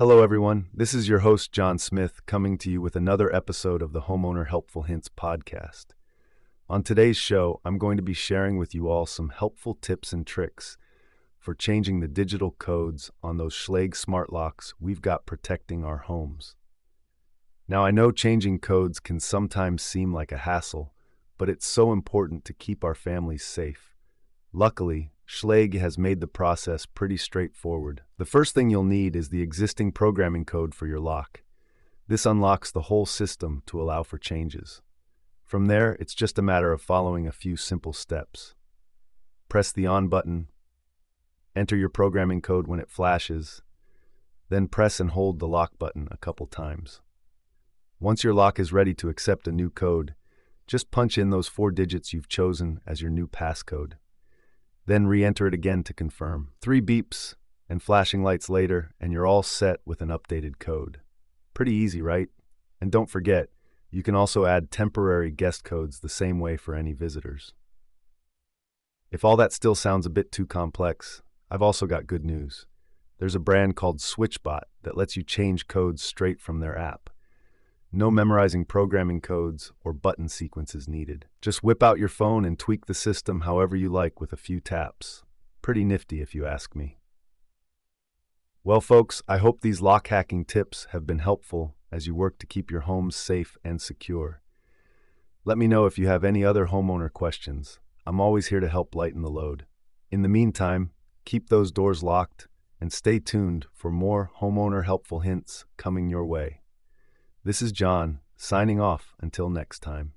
Hello, everyone. This is your host, John Smith, coming to you with another episode of the Homeowner Helpful Hints podcast. On today's show, I'm going to be sharing with you all some helpful tips and tricks for changing the digital codes on those Schlage smart locks we've got protecting our homes. Now, I know changing codes can sometimes seem like a hassle, but it's so important to keep our families safe. Luckily, Schlage has made the process pretty straightforward. The first thing you'll need is the existing programming code for your lock. This unlocks the whole system to allow for changes. From there, it's just a matter of following a few simple steps. Press the on button, enter your programming code when it flashes, then press and hold the lock button a couple times. Once your lock is ready to accept a new code, just punch in those four digits you've chosen as your new passcode. Then re enter it again to confirm. Three beeps and flashing lights later, and you're all set with an updated code. Pretty easy, right? And don't forget, you can also add temporary guest codes the same way for any visitors. If all that still sounds a bit too complex, I've also got good news. There's a brand called SwitchBot that lets you change codes straight from their app. No memorizing programming codes or button sequences needed. Just whip out your phone and tweak the system however you like with a few taps. Pretty nifty, if you ask me. Well, folks, I hope these lock hacking tips have been helpful as you work to keep your homes safe and secure. Let me know if you have any other homeowner questions. I'm always here to help lighten the load. In the meantime, keep those doors locked and stay tuned for more homeowner helpful hints coming your way. This is John, signing off until next time.